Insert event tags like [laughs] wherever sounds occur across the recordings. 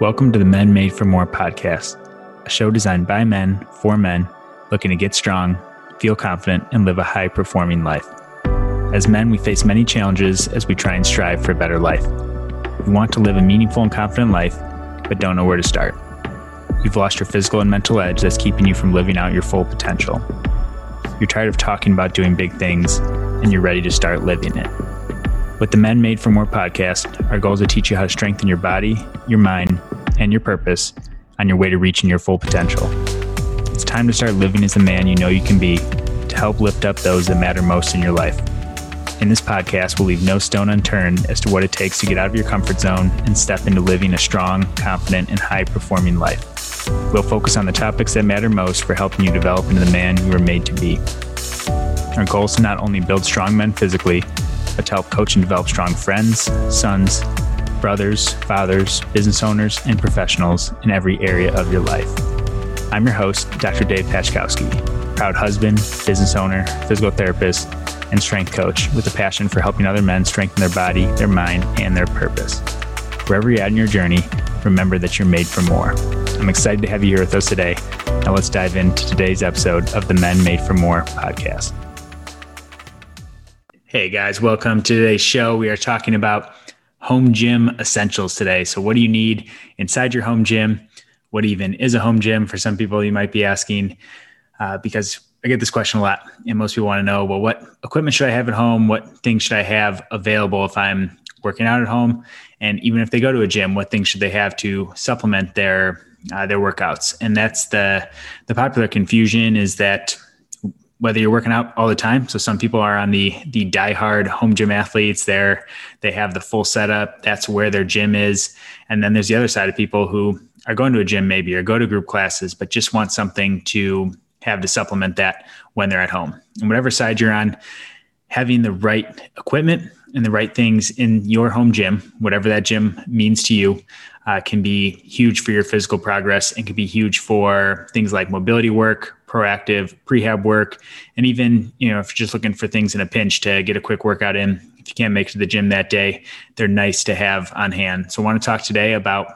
Welcome to the Men Made for More podcast, a show designed by men for men looking to get strong, feel confident, and live a high performing life. As men, we face many challenges as we try and strive for a better life. We want to live a meaningful and confident life, but don't know where to start. You've lost your physical and mental edge that's keeping you from living out your full potential. You're tired of talking about doing big things, and you're ready to start living it. With the Men Made for More podcast, our goal is to teach you how to strengthen your body, your mind, and your purpose on your way to reaching your full potential. It's time to start living as the man you know you can be to help lift up those that matter most in your life. In this podcast, we'll leave no stone unturned as to what it takes to get out of your comfort zone and step into living a strong, confident, and high performing life. We'll focus on the topics that matter most for helping you develop into the man you were made to be. Our goal is to not only build strong men physically, but to help coach and develop strong friends, sons, brothers, fathers, business owners, and professionals in every area of your life. I'm your host, Dr. Dave Pachkowski, proud husband, business owner, physical therapist, and strength coach with a passion for helping other men strengthen their body, their mind, and their purpose. Wherever you're at in your journey, remember that you're made for more. I'm excited to have you here with us today. Now let's dive into today's episode of the Men Made for More podcast. Hey guys, welcome to today's show. We are talking about home gym essentials today. So, what do you need inside your home gym? What even is a home gym? For some people, you might be asking, uh, because I get this question a lot, and most people want to know, well, what equipment should I have at home? What things should I have available if I'm working out at home? And even if they go to a gym, what things should they have to supplement their uh, their workouts? And that's the the popular confusion is that whether you're working out all the time. So some people are on the the diehard home gym athletes. There, they have the full setup. That's where their gym is. And then there's the other side of people who are going to a gym maybe or go to group classes, but just want something to have to supplement that when they're at home. And whatever side you're on, having the right equipment and the right things in your home gym, whatever that gym means to you, uh, can be huge for your physical progress and can be huge for things like mobility work, proactive prehab work, and even you know if you're just looking for things in a pinch to get a quick workout in. If you can't make it to the gym that day, they're nice to have on hand. So I want to talk today about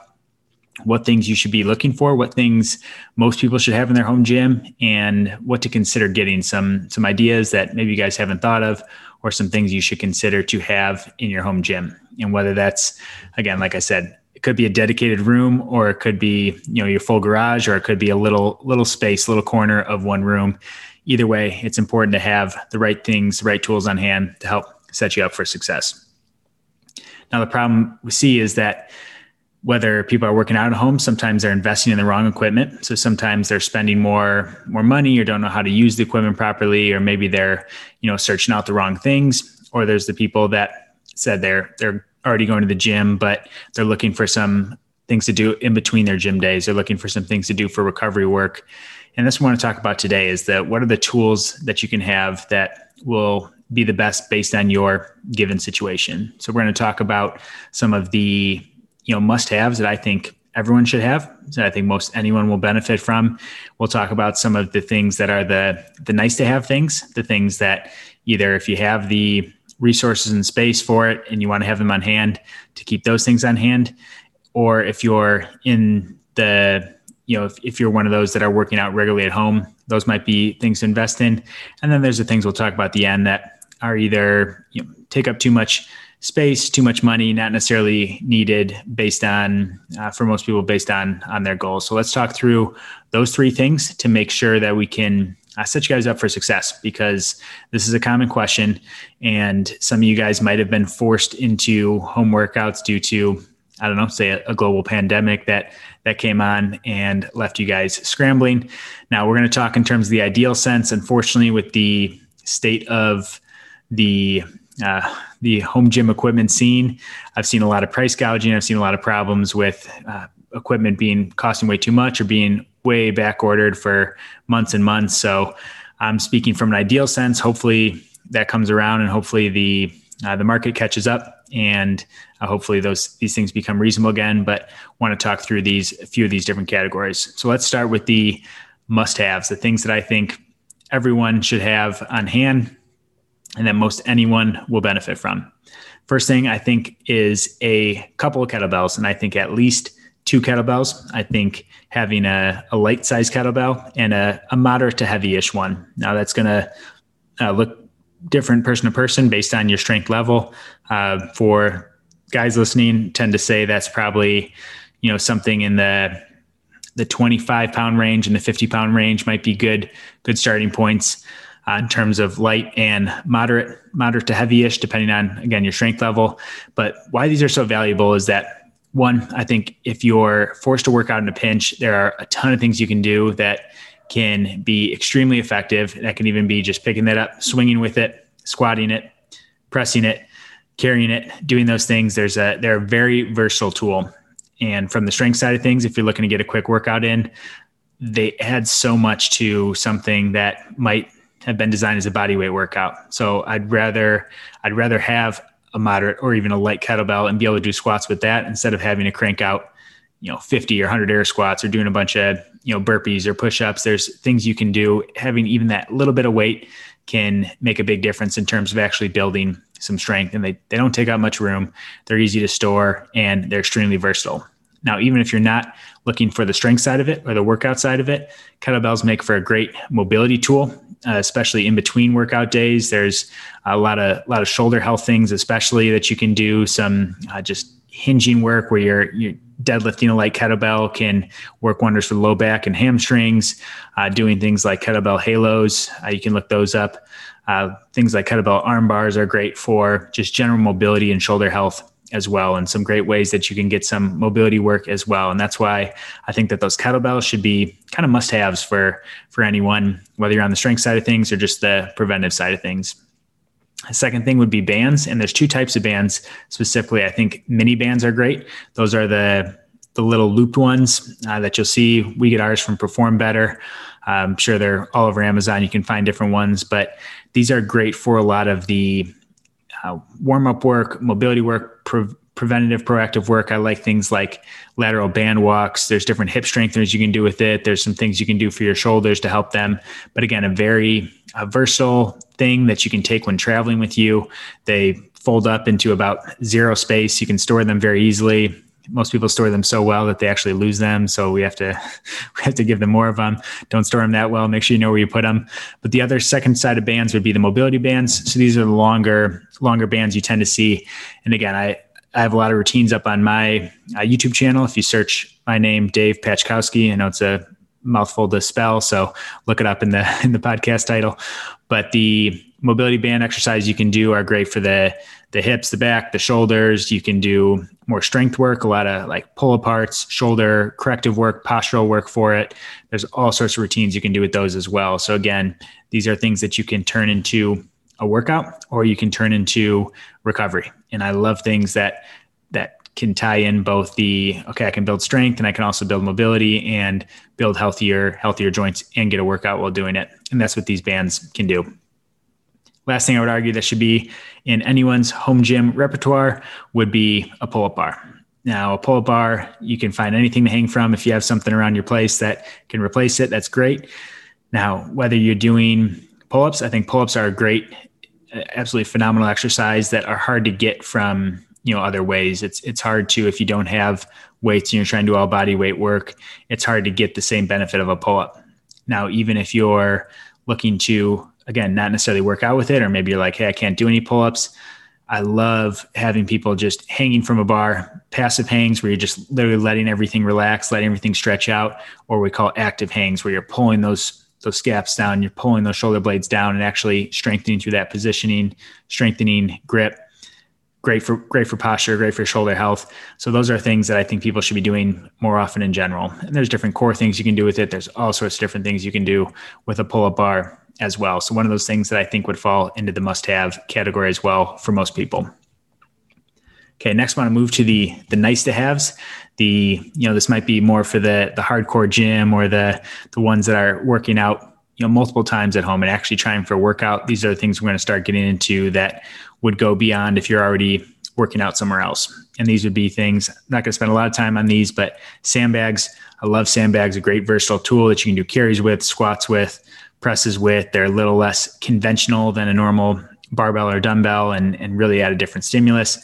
what things you should be looking for, what things most people should have in their home gym, and what to consider getting. Some some ideas that maybe you guys haven't thought of, or some things you should consider to have in your home gym. And whether that's again, like I said, it could be a dedicated room or it could be you know your full garage or it could be a little little space little corner of one room. Either way it's important to have the right things the right tools on hand to help set you up for success. Now the problem we see is that whether people are working out at home sometimes they're investing in the wrong equipment. So sometimes they're spending more more money or don't know how to use the equipment properly or maybe they're you know searching out the wrong things. Or there's the people that said they're they're already going to the gym, but they're looking for some things to do in between their gym days. They're looking for some things to do for recovery work. And that's what I want to talk about today is that what are the tools that you can have that will be the best based on your given situation. So we're going to talk about some of the, you know, must-haves that I think everyone should have. that I think most anyone will benefit from. We'll talk about some of the things that are the the nice to have things, the things that either if you have the resources and space for it and you want to have them on hand to keep those things on hand. Or if you're in the you know if, if you're one of those that are working out regularly at home those might be things to invest in. And then there's the things we'll talk about at the end that are either you know, take up too much space too much money not necessarily needed based on uh, for most people based on on their goals. So let's talk through those three things to make sure that we can I set you guys up for success because this is a common question. And some of you guys might have been forced into home workouts due to, I don't know, say a, a global pandemic that that came on and left you guys scrambling. Now we're going to talk in terms of the ideal sense. Unfortunately, with the state of the uh, the home gym equipment scene, I've seen a lot of price gouging. I've seen a lot of problems with uh, equipment being costing way too much or being way back ordered for months and months. So I'm speaking from an ideal sense. Hopefully that comes around and hopefully the uh, the market catches up and uh, hopefully those these things become reasonable again. But want to talk through these a few of these different categories. So let's start with the must-haves, the things that I think everyone should have on hand and that most anyone will benefit from. First thing I think is a couple of kettlebells, and I think at least two kettlebells. I think having a, a light size kettlebell and a, a moderate to heavy ish one. Now that's going to uh, look different person to person based on your strength level. Uh, for guys listening, tend to say that's probably you know something in the the 25 pound range and the 50 pound range might be good good starting points uh, in terms of light and moderate moderate to heavy-ish depending on again your strength level but why these are so valuable is that one i think if you're forced to work out in a pinch there are a ton of things you can do that can be extremely effective. That can even be just picking that up swinging with it squatting it pressing it carrying it doing those things. There's a they're a very versatile tool. And from the strength side of things, if you're looking to get a quick workout in, they add so much to something that might have been designed as a body weight workout. So I'd rather I'd rather have a moderate or even a light kettlebell and be able to do squats with that instead of having to crank out, you know, 50 or 100 air squats or doing a bunch of, you know, burpees or push-ups. There's things you can do. Having even that little bit of weight can make a big difference in terms of actually building some strength and they, they don't take up much room. They're easy to store and they're extremely versatile. Now, even if you're not looking for the strength side of it or the workout side of it, kettlebells make for a great mobility tool, uh, especially in between workout days. There's a lot of a lot of shoulder health things, especially that you can do some uh, just hinging work where you're, you're deadlifting a light kettlebell can work wonders for low back and hamstrings. Uh, doing things like kettlebell halos, uh, you can look those up. Uh, things like kettlebell arm bars are great for just general mobility and shoulder health as well and some great ways that you can get some mobility work as well. And that's why i think that those kettlebells should be kind of must haves for for anyone whether you're on the strength side of things or just the preventive side of things. The second thing would be bands and there's two types of bands. Specifically i think mini bands are great. Those are the the little looped ones uh, that you'll see. We get ours from perform better. I'm sure they're all over amazon. You can find different ones but these are great for a lot of the uh, warm up work, mobility work, pre- preventative, proactive work. I like things like lateral band walks. There's different hip strengtheners you can do with it. There's some things you can do for your shoulders to help them. But again, a very a versatile thing that you can take when traveling with you. They fold up into about zero space. You can store them very easily most people store them so well that they actually lose them. So we have to [laughs] we have to give them more of them. Don't store them that well. Make sure you know where you put them. But the other second side of bands would be the mobility bands. So these are the longer longer bands you tend to see. And again, I I have a lot of routines up on my uh, YouTube channel. If you search my name, Dave Pachkowski, I know it's a mouthful to spell, so look it up in the [laughs] in the podcast title. But the mobility band exercise you can do are great for the the hips, the back, the shoulders. You can do more strength work, a lot of like pull aparts, shoulder corrective work, postural work for it. There's all sorts of routines you can do with those as well. So again, these are things that you can turn into a workout or you can turn into recovery. And I love things that that can tie in both the okay, I can build strength and I can also build mobility and build healthier healthier joints and get a workout while doing it. And that's what these bands can do. Last thing I would argue that should be in anyone's home gym repertoire would be a pull up bar. Now, a pull up bar, you can find anything to hang from. If you have something around your place that can replace it, that's great. Now, whether you're doing pull ups, I think pull ups are a great, uh, absolutely phenomenal exercise that are hard to get from you know other ways it's it's hard to if you don't have weights and you're trying to do all body weight work it's hard to get the same benefit of a pull-up now even if you're looking to again, not necessarily work out with it, or maybe you're like, hey, I can't do any pull ups. I love having people just hanging from a bar, passive hangs where you're just literally letting everything relax, letting everything stretch out, or we call active hangs where you're pulling those those scaps down, you're pulling those shoulder blades down and actually strengthening through that positioning, strengthening grip. Great for great for posture, great for shoulder health. So those are things that I think people should be doing more often in general. And there's different core things you can do with it. There's all sorts of different things you can do with a pull-up bar as well. So one of those things that I think would fall into the must-have category as well for most people. Okay, next I want to move to the the nice to haves. The you know this might be more for the the hardcore gym or the the ones that are working out you know multiple times at home and actually trying for a workout. These are the things we're going to start getting into that would go beyond if you're already working out somewhere else. And these would be things. I'm not going to spend a lot of time on these, but sandbags. I love sandbags. A great versatile tool that you can do carries with, squats with presses with. They're a little less conventional than a normal barbell or dumbbell and, and really add a different stimulus.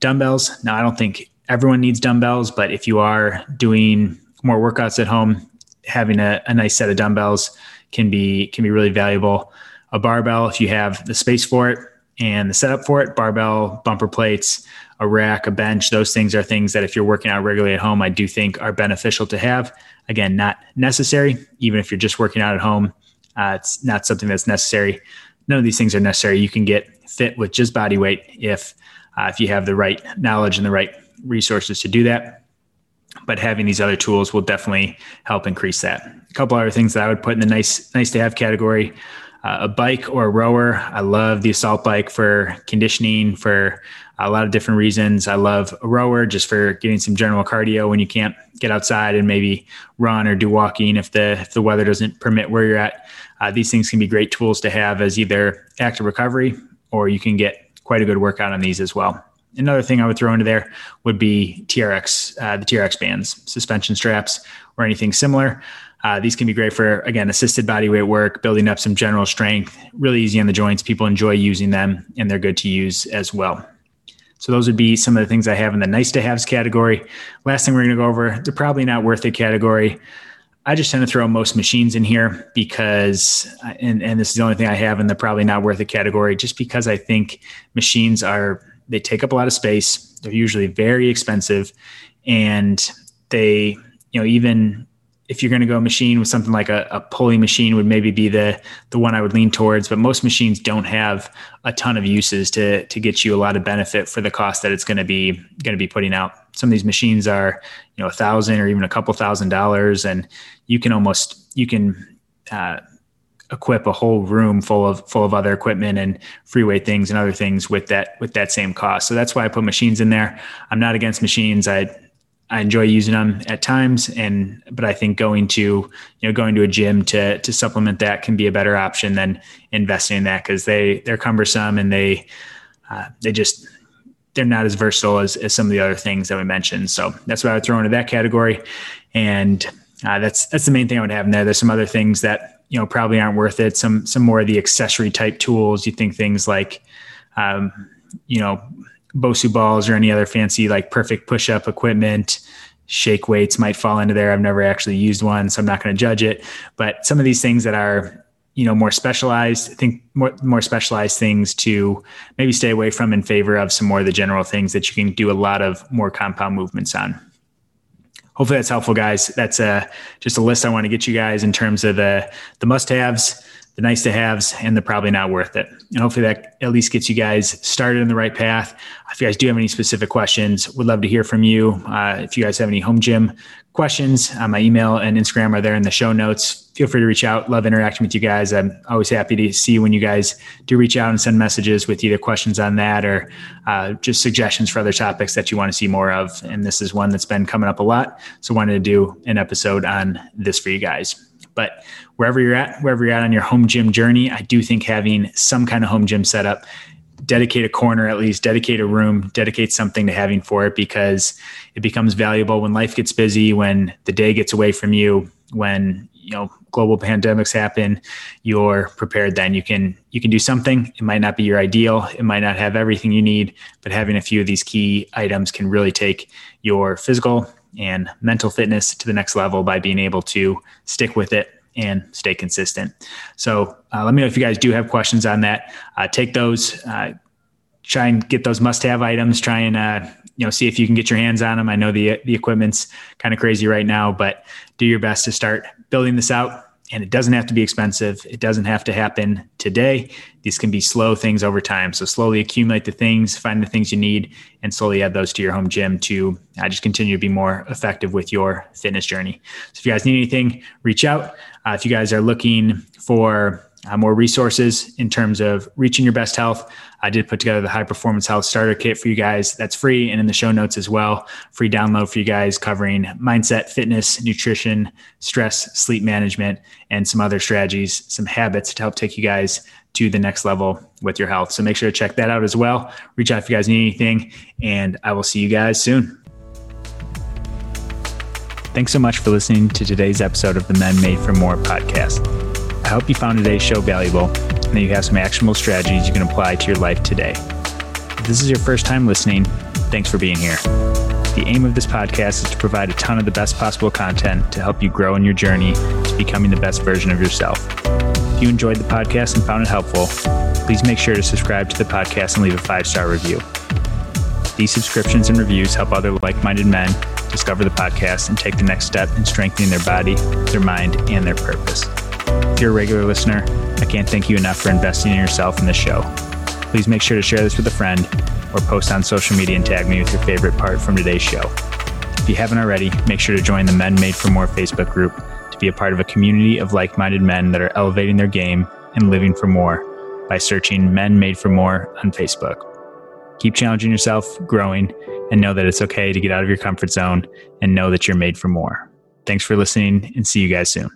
Dumbbells, now I don't think everyone needs dumbbells, but if you are doing more workouts at home, having a, a nice set of dumbbells can be can be really valuable. A barbell, if you have the space for it and the setup for it, barbell, bumper plates, a rack, a bench, those things are things that if you're working out regularly at home, I do think are beneficial to have. Again, not necessary, even if you're just working out at home. Uh, it's not something that's necessary. None of these things are necessary. You can get fit with just body weight if uh, if you have the right knowledge and the right resources to do that. But having these other tools will definitely help increase that. A couple other things that I would put in the nice nice to have category: uh, a bike or a rower. I love the assault bike for conditioning for a lot of different reasons. I love a rower just for getting some general cardio when you can't get outside and maybe run or do walking if the if the weather doesn't permit where you're at. Uh, these things can be great tools to have as either active recovery or you can get quite a good workout on these as well. Another thing I would throw into there would be TRX, uh, the TRX bands, suspension straps, or anything similar. Uh, these can be great for, again, assisted body weight work, building up some general strength, really easy on the joints. People enjoy using them and they're good to use as well. So those would be some of the things I have in the nice to haves category. Last thing we're going to go over, they're probably not worth it category. I just tend to throw most machines in here because, uh, and, and this is the only thing I have in the probably not worth it category, just because I think machines are, they take up a lot of space. They're usually very expensive and they, you know, even if you're going to go machine with something like a, a pulley machine would maybe be the the one I would lean towards. But most machines don't have a ton of uses to to get you a lot of benefit for the cost that it's going to be going to be putting out. Some of these machines are you know a thousand or even a couple thousand dollars, and you can almost you can uh, equip a whole room full of full of other equipment and free weight things and other things with that with that same cost. So that's why I put machines in there. I'm not against machines. I I enjoy using them at times, and but I think going to you know going to a gym to to supplement that can be a better option than investing in that because they they're cumbersome and they uh, they just they're not as versatile as, as some of the other things that we mentioned. So that's what I would throw into that category, and uh, that's that's the main thing I would have in there. There's some other things that you know probably aren't worth it. Some some more of the accessory type tools. You think things like um, you know Bosu balls or any other fancy like perfect push up equipment. Shake weights might fall into there. I've never actually used one, so I'm not going to judge it. But some of these things that are you know more specialized I think more more specialized things to maybe stay away from in favor of some more of the general things that you can do a lot of more compound movements on hopefully that's helpful guys that's a uh, just a list i want to get you guys in terms of the the must haves the nice to haves and the probably not worth it. And hopefully that at least gets you guys started in the right path. If you guys do have any specific questions, would love to hear from you. Uh, if you guys have any home gym questions, uh, my email and Instagram are there in the show notes. Feel free to reach out. Love interacting with you guys. I'm always happy to see when you guys do reach out and send messages with either questions on that or uh, just suggestions for other topics that you want to see more of. And this is one that's been coming up a lot. So wanted to do an episode on this for you guys. But wherever you're at, wherever you're at on your home gym journey, I do think having some kind of home gym setup, dedicate a corner at least, dedicate a room, dedicate something to having for it because it becomes valuable when life gets busy, when the day gets away from you, when you know global pandemics happen you're prepared then. You can you can do something. It might not be your ideal. It might not have everything you need but having a few of these key items can really take your physical and mental fitness to the next level by being able to stick with it and stay consistent. So uh, let me know if you guys do have questions on that. Uh, take those, uh, try and get those must-have items. Try and uh, you know see if you can get your hands on them. I know the the equipment's kind of crazy right now, but do your best to start building this out and it doesn't have to be expensive. It doesn't have to happen today. These can be slow things over time. So slowly accumulate the things, find the things you need, and slowly add those to your home gym to uh, just continue to be more effective with your fitness journey. So if you guys need anything, reach out. Uh, if you guys are looking for uh, more resources in terms of reaching your best health. I did put together the high performance health starter kit for you guys. That's free and in the show notes as well. Free download for you guys covering mindset, fitness, nutrition, stress, sleep management, and some other strategies, some habits to help take you guys to the next level with your health. So make sure to check that out as well. Reach out if you guys need anything, and I will see you guys soon. Thanks so much for listening to today's episode of the Men Made for More podcast. Hope you found today's show valuable and that you have some actionable strategies you can apply to your life today. If this is your first time listening, thanks for being here. The aim of this podcast is to provide a ton of the best possible content to help you grow in your journey to becoming the best version of yourself. If you enjoyed the podcast and found it helpful, please make sure to subscribe to the podcast and leave a five star review. These subscriptions and reviews help other like minded men discover the podcast and take the next step in strengthening their body, their mind, and their purpose. You're a regular listener, I can't thank you enough for investing in yourself in this show. Please make sure to share this with a friend or post on social media and tag me with your favorite part from today's show. If you haven't already, make sure to join the Men Made for More Facebook group to be a part of a community of like minded men that are elevating their game and living for more by searching Men Made for More on Facebook. Keep challenging yourself, growing, and know that it's okay to get out of your comfort zone and know that you're made for more. Thanks for listening and see you guys soon.